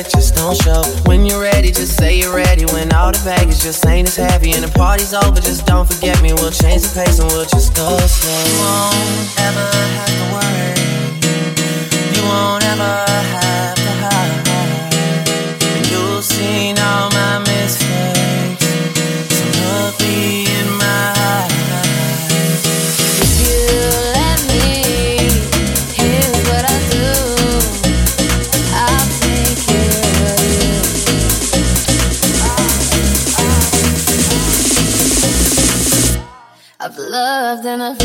it, just don't show. When you're ready, just say you're ready. When all the baggage just ain't as heavy and the party's over, just don't forget me. We'll change the pace and we'll just go slow. You won't ever have to worry. You won't ever have to hide. You'll see now. in a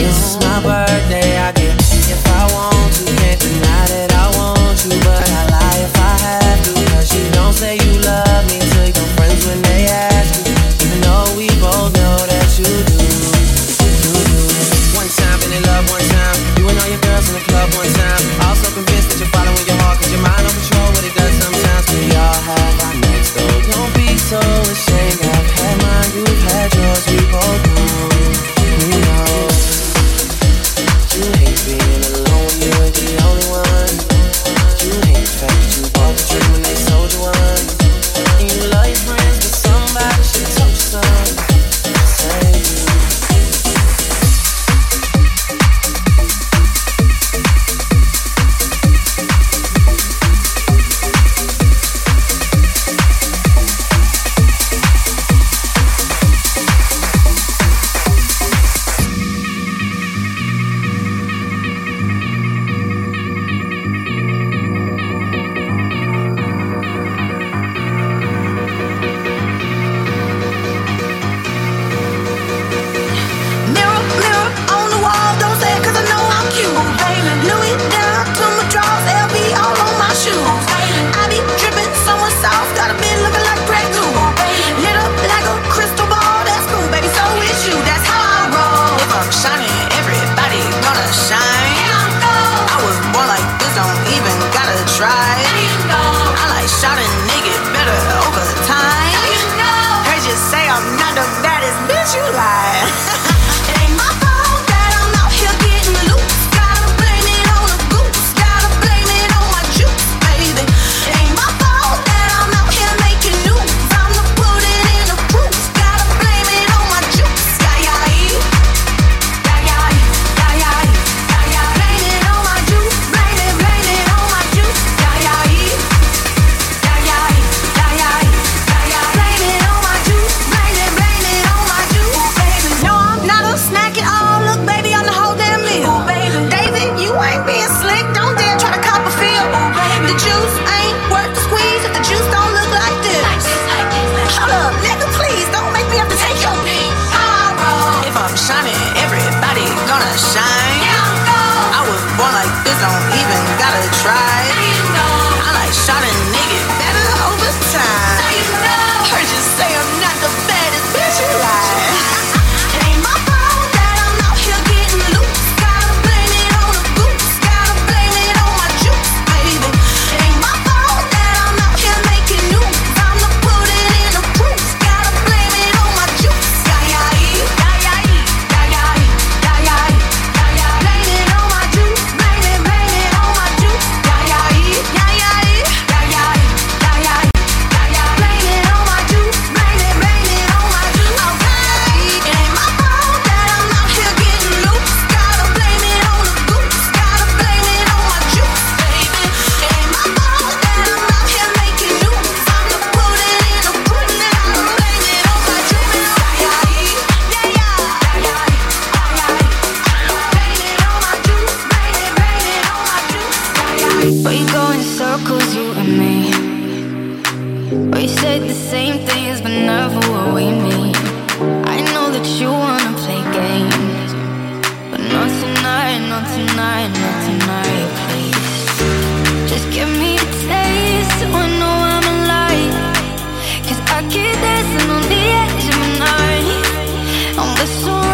you lie. dancing on the edge of my night. On the shore.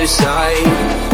Other side.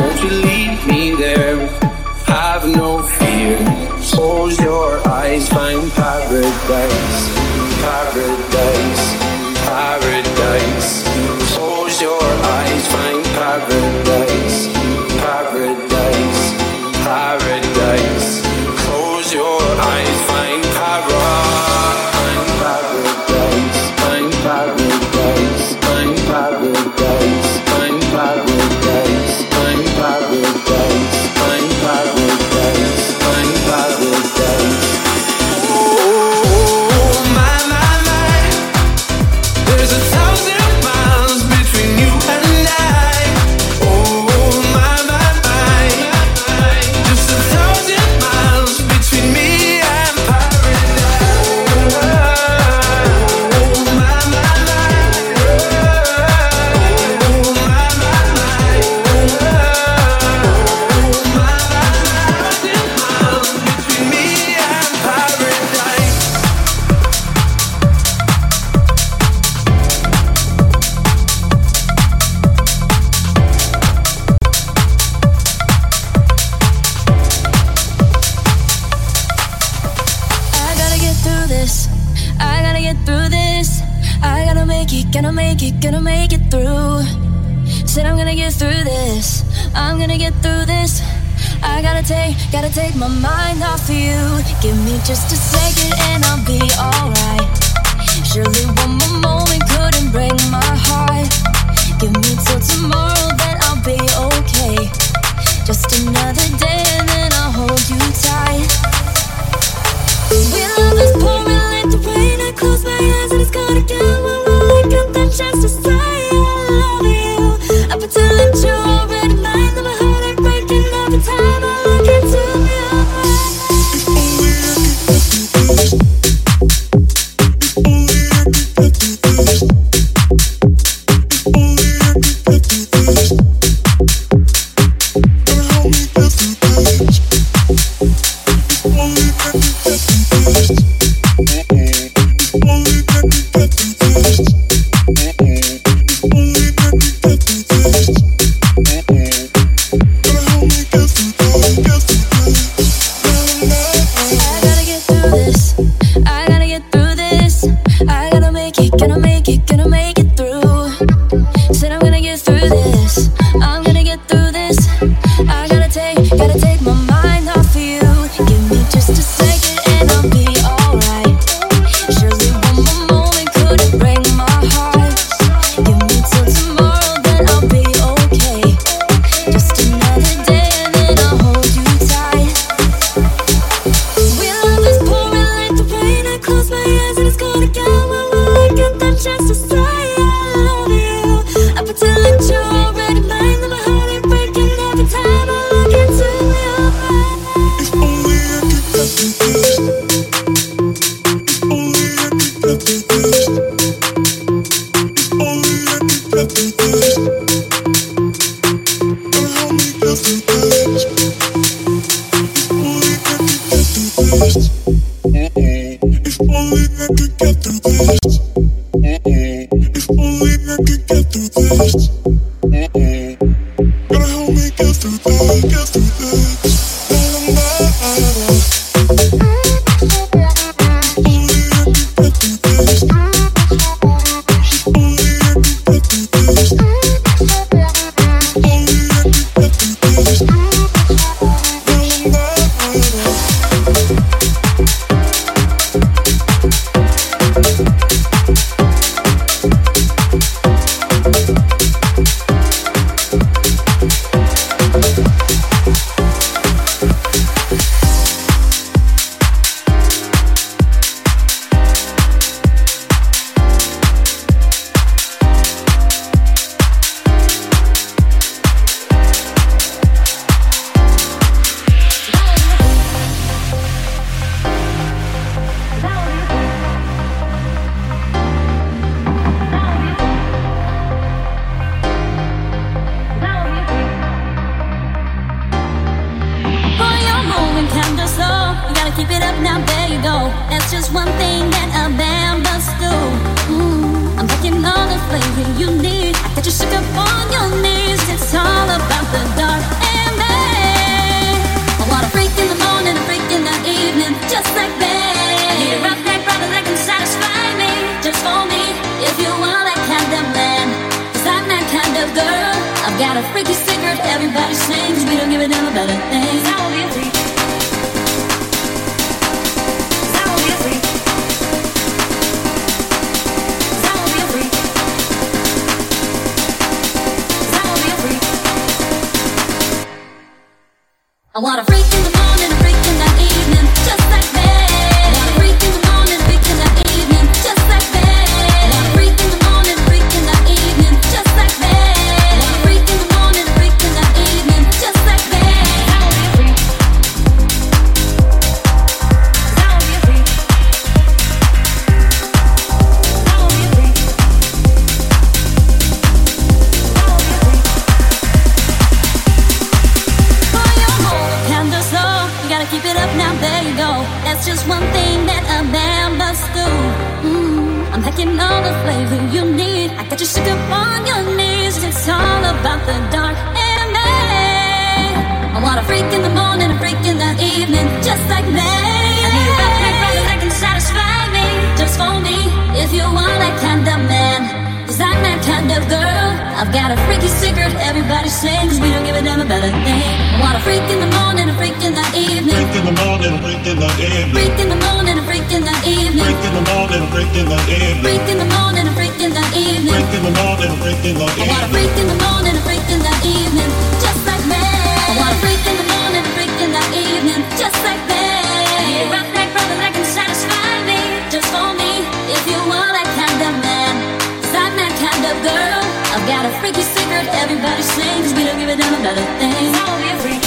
got a freaky secret everybody sings. We don't give a damn about a thing. I be a freak.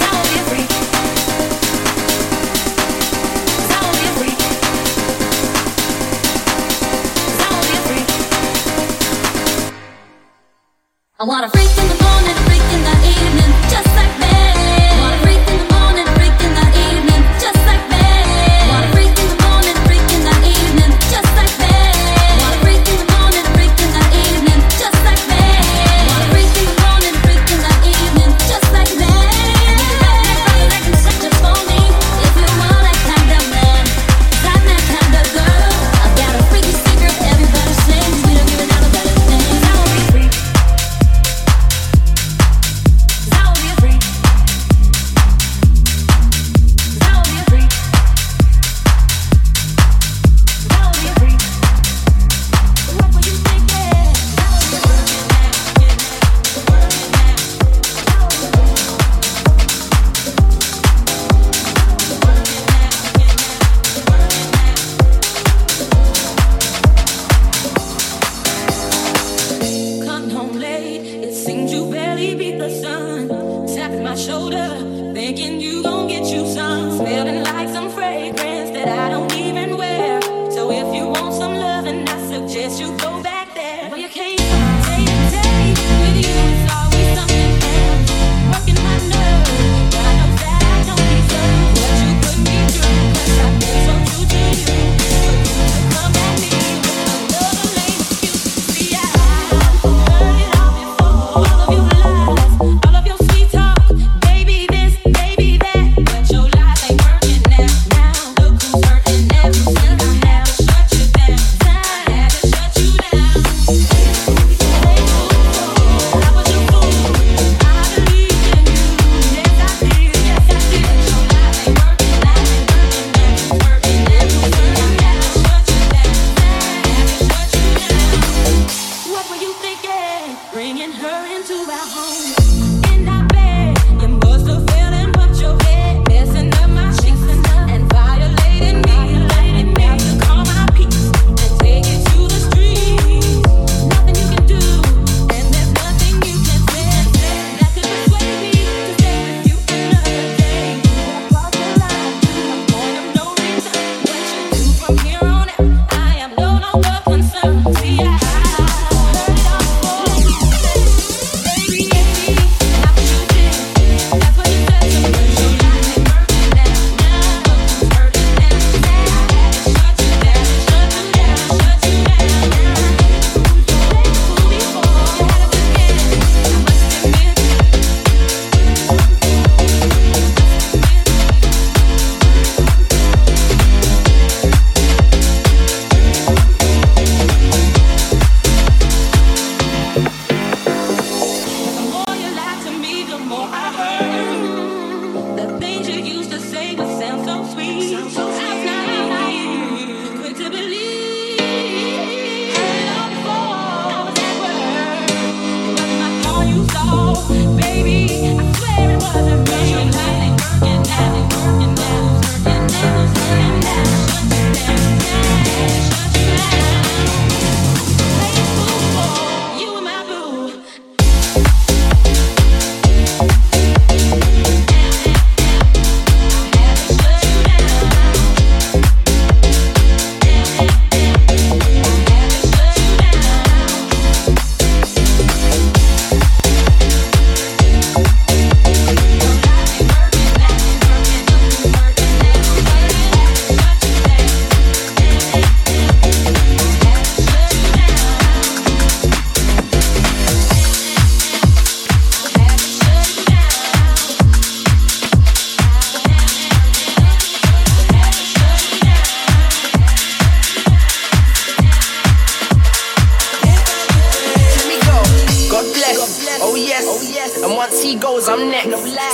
I be a freak. I be a freak. I be want a freak.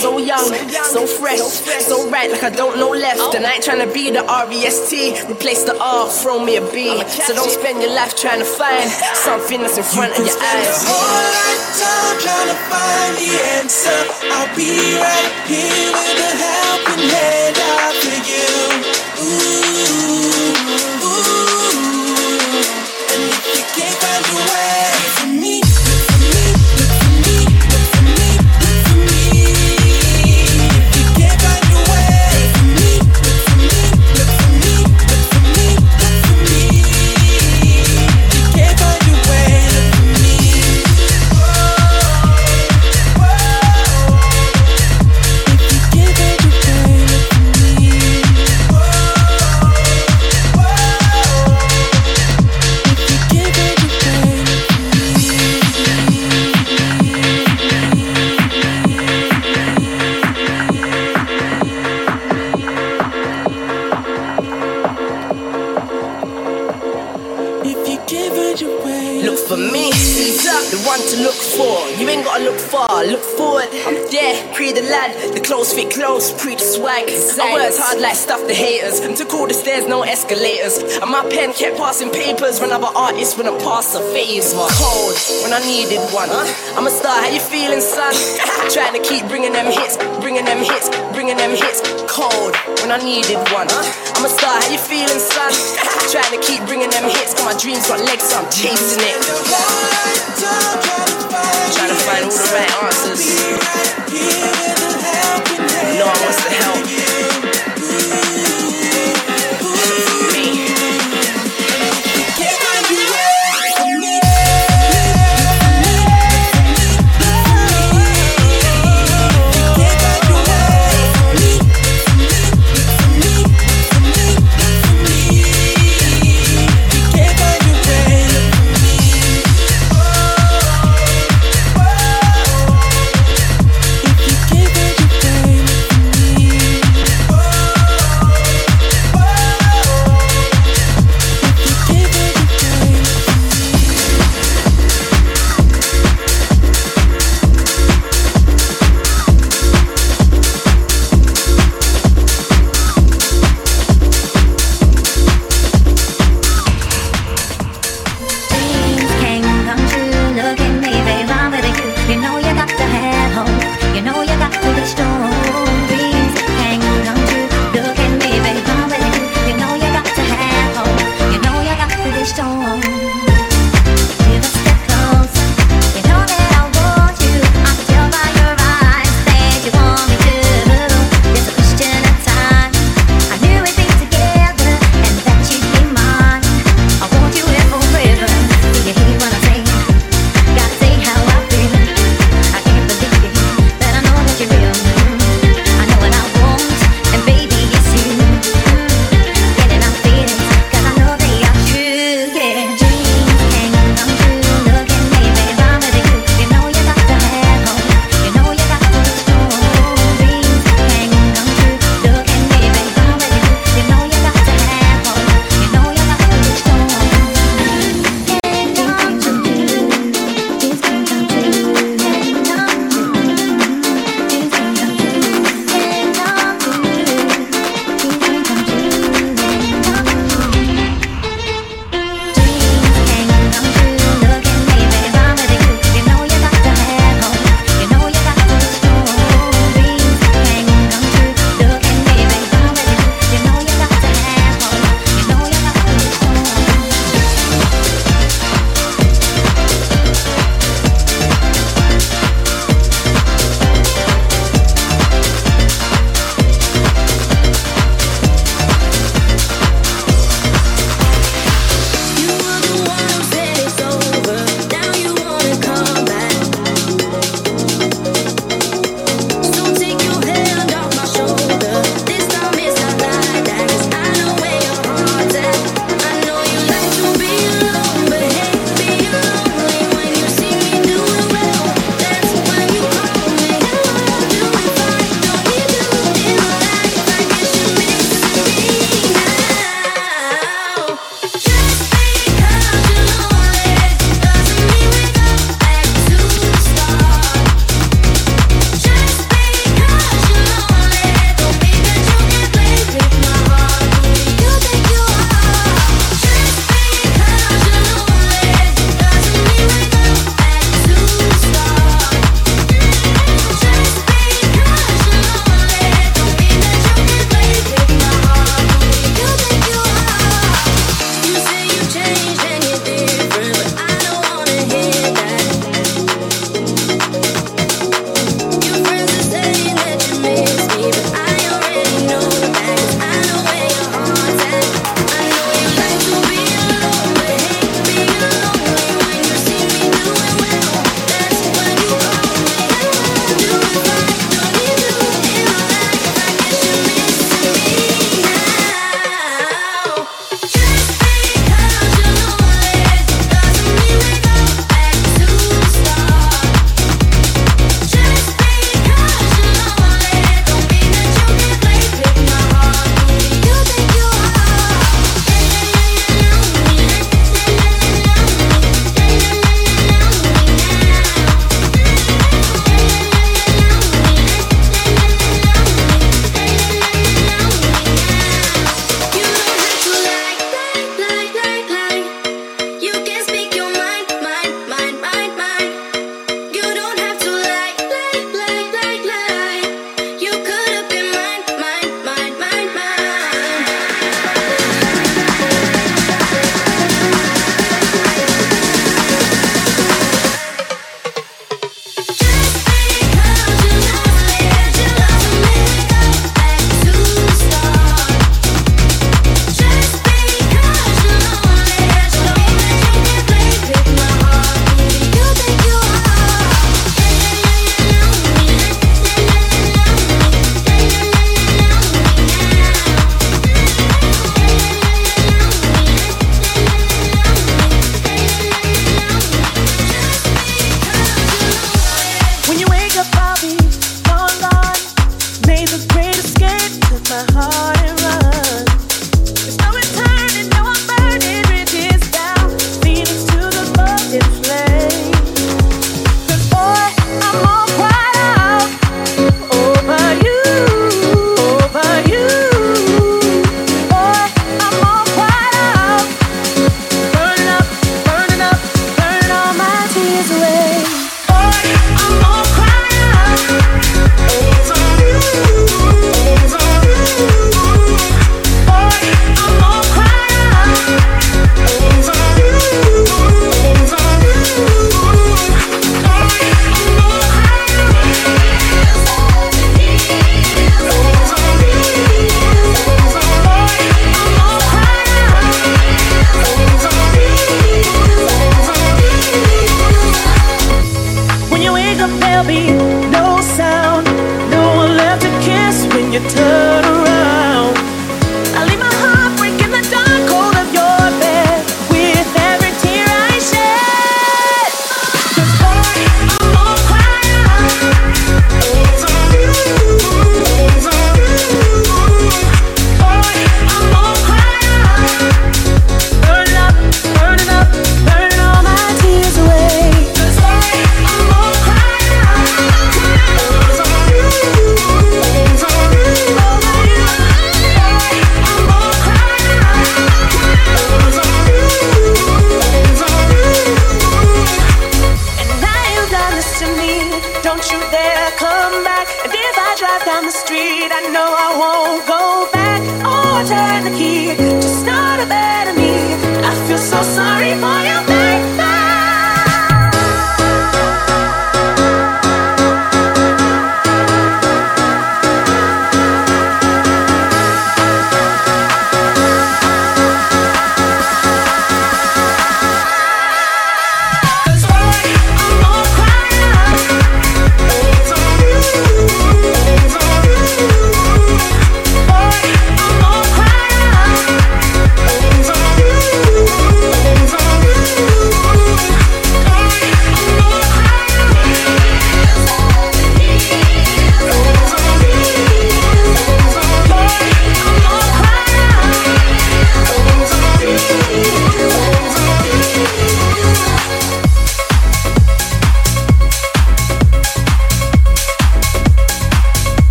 So young, so fresh, so right, like I don't know left. Oh. And I ain't trying to be the REST. Replace the R, throw me a B. So don't spend your life trying to find something that's in front of your eyes. Whole lifetime trying to find the answer. I'll be right here with a helping hand out for you. Ooh, clothes fit close, preach swag. I worked hard like stuff the haters. And took all the stairs, no escalators. And my pen kept passing papers when other artists wouldn't pass a phase. Cold when I needed one. I'm a star, how you feeling, son? Trying to keep bringing them hits, bringing them hits, bringing them hits. Cold when I needed one. I'm a star, how you feeling, son? Trying to keep bringing them hits. Got my dreams got legs, so I'm chasing it. Trying to find all the right answers. No one wants to help.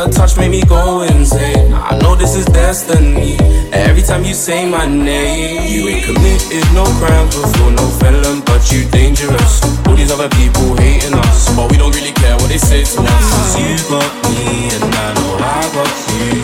A touch made me go insane. I know this is destiny. Every time you say my name, you ain't committed no crimes before, no felon, but you dangerous. All these other people hating us, but we don't really care what they say to us. Cause you got me, and I know I got you.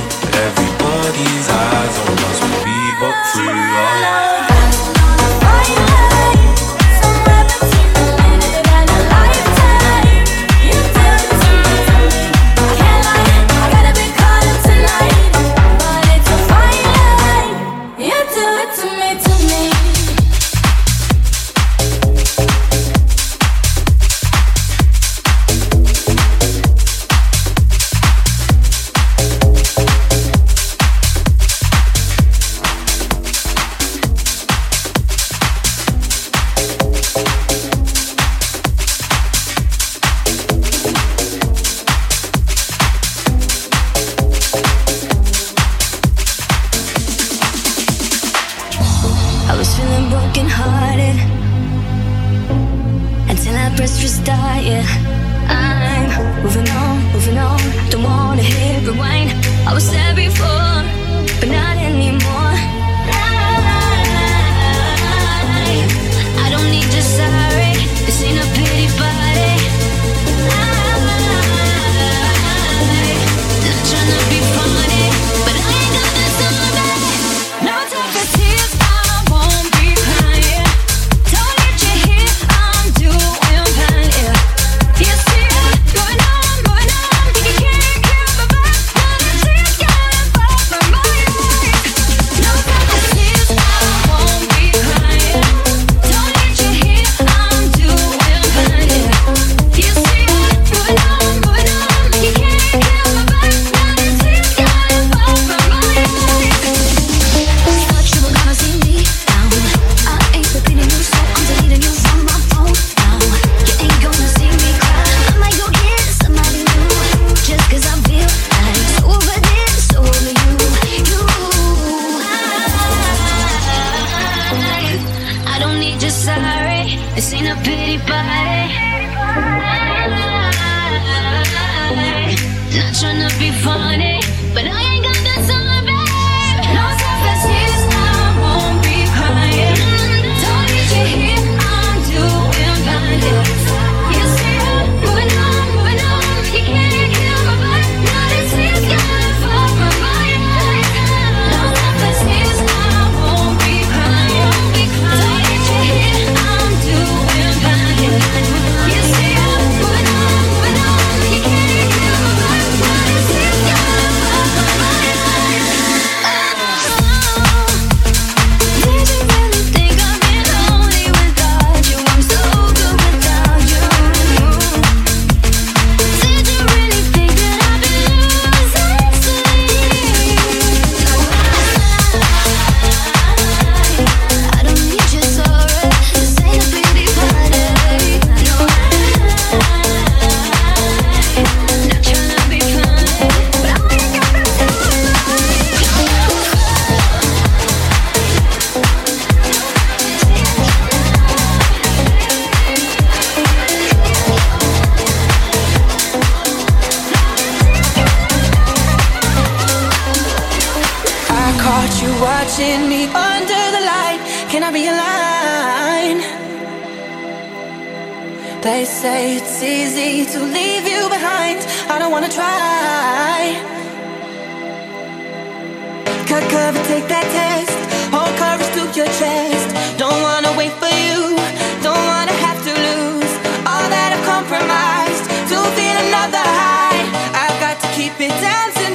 keep it dancing.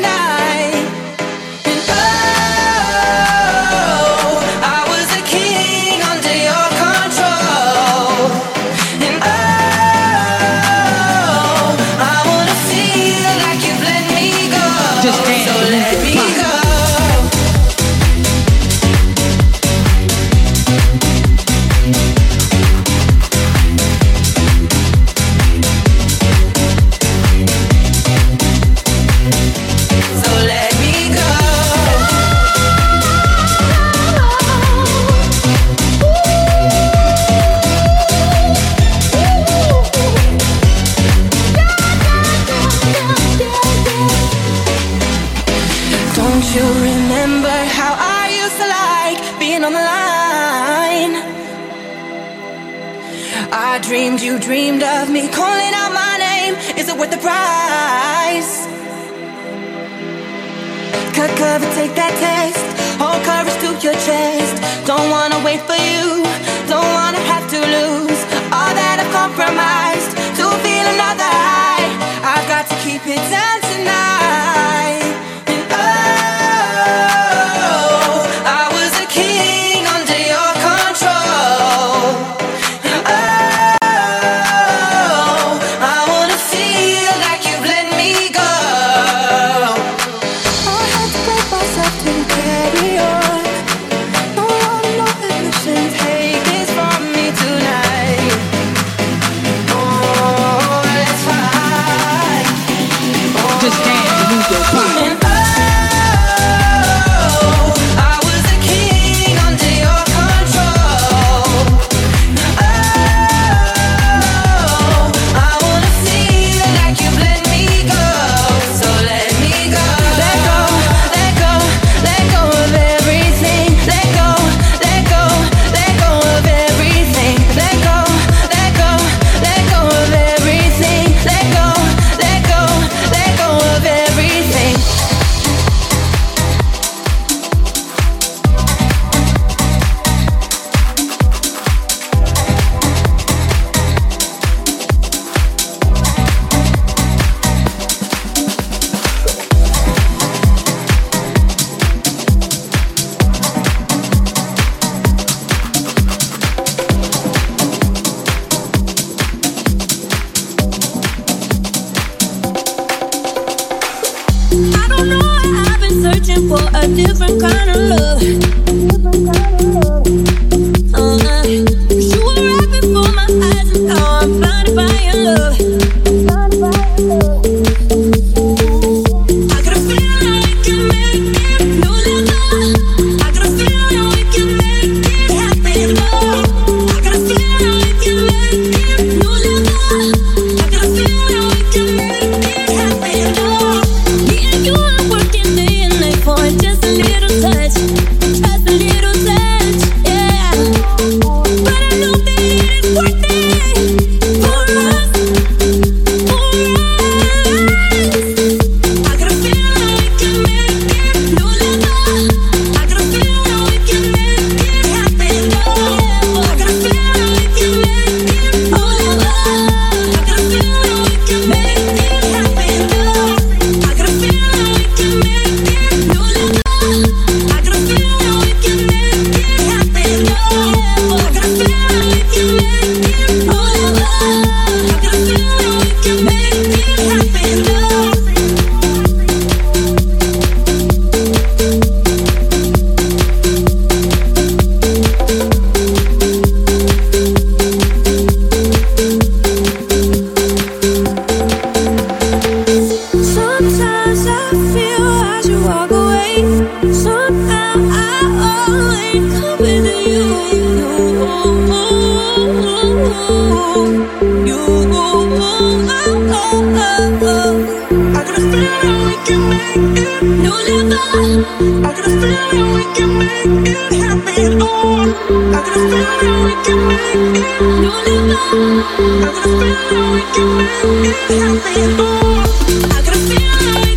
Something more. I could feel it.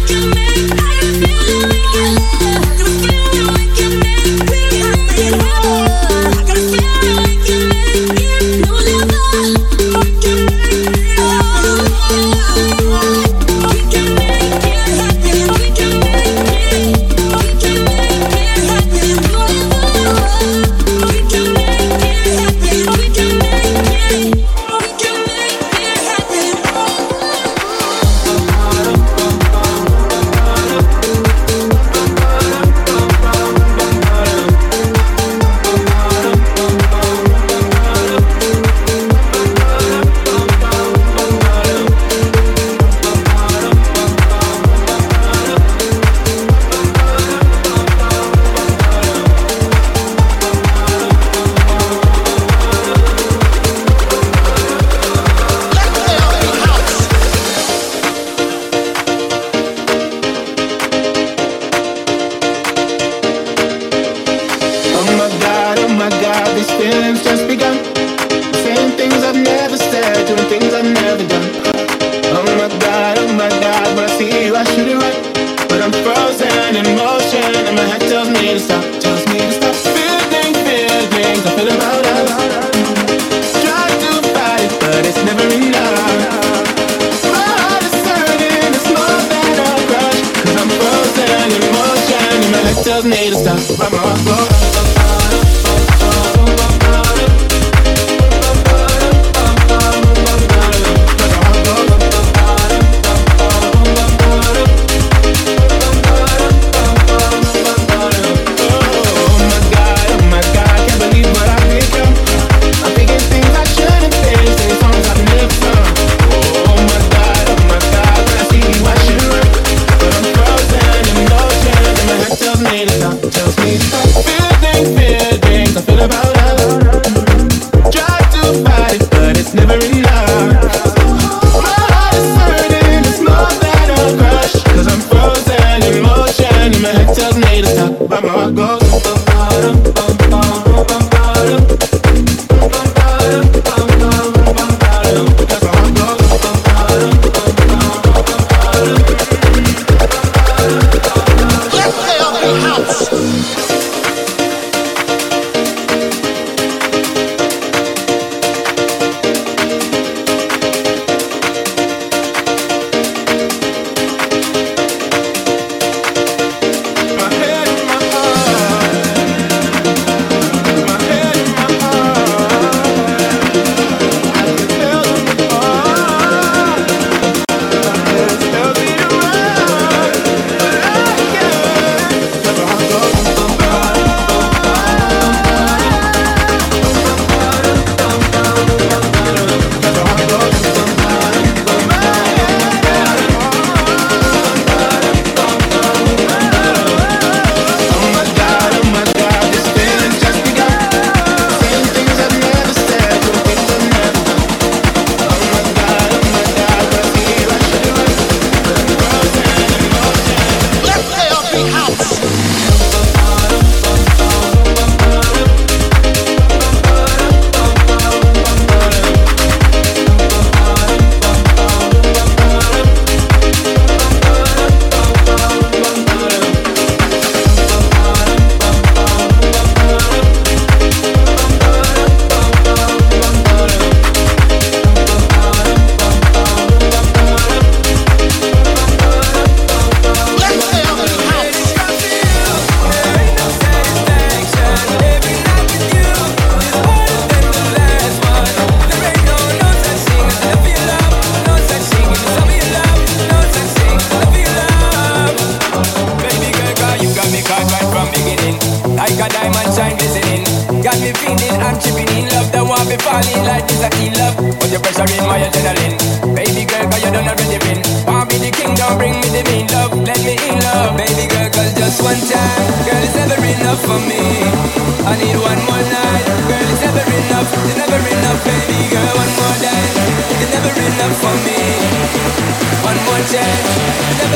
Where my heart goes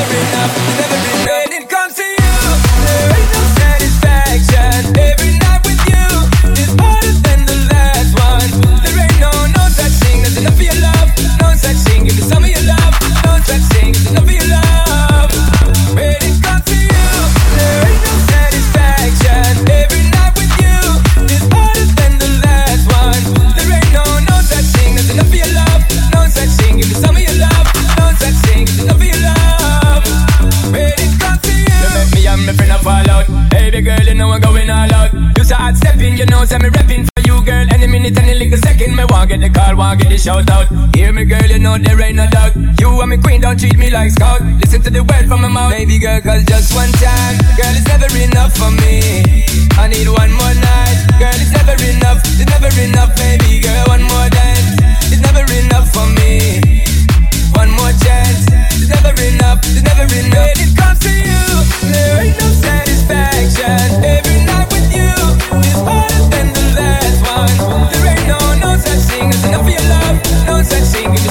never enough, never out there ain't no dog. You and me queen, don't treat me like Scott. Listen to the word from my mouth. Baby girl, cause just one time, girl, it's never enough for me. I need one more night, girl, it's never enough. It's never enough, baby girl, one more dance. It's never enough for me. One more chance, it's never enough. It's never enough. When it comes to you, there ain't no satisfaction. Every night with you is harder than the last one. There ain't no no such thing as enough for your love, no such thing.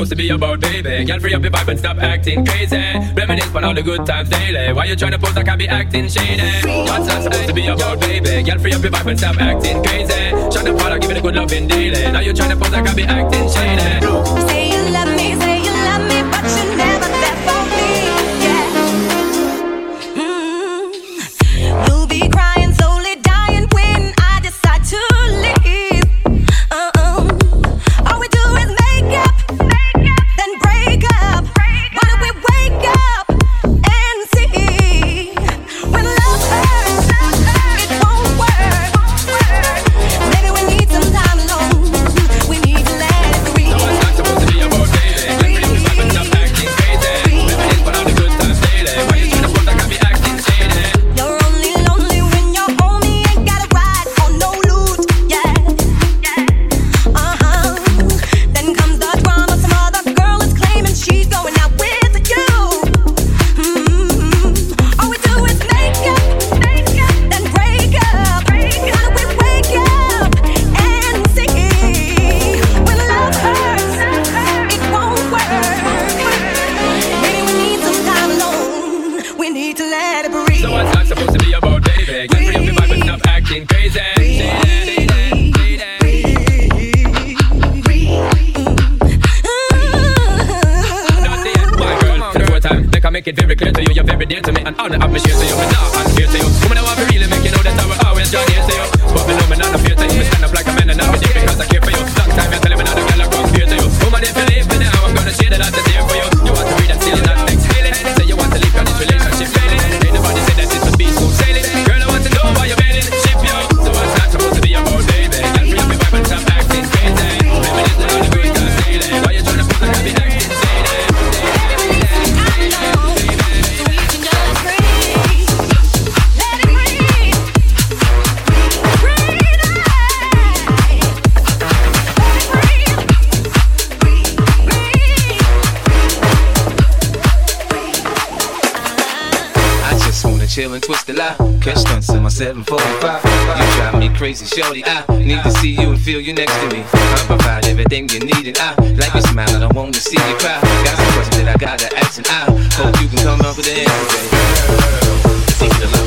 supposed to be about, baby? Girl, free up your vibe and stop acting crazy. Reminisce on all the good times daily. Why you trying to pose I be acting shady? What's not supposed to be about, baby? Girl, free up your vibe and stop acting crazy. Shut up, I'll give it a good loving daily. Now you trying to pose I be acting shady. Say you love me, say you love me, but you crazy, shorty. I need to see you and feel you next to me. I provide everything you need, and I like your smile, and I want to see you cry. Got some questions that I gotta ask, and I hope you can come up with an answer, baby.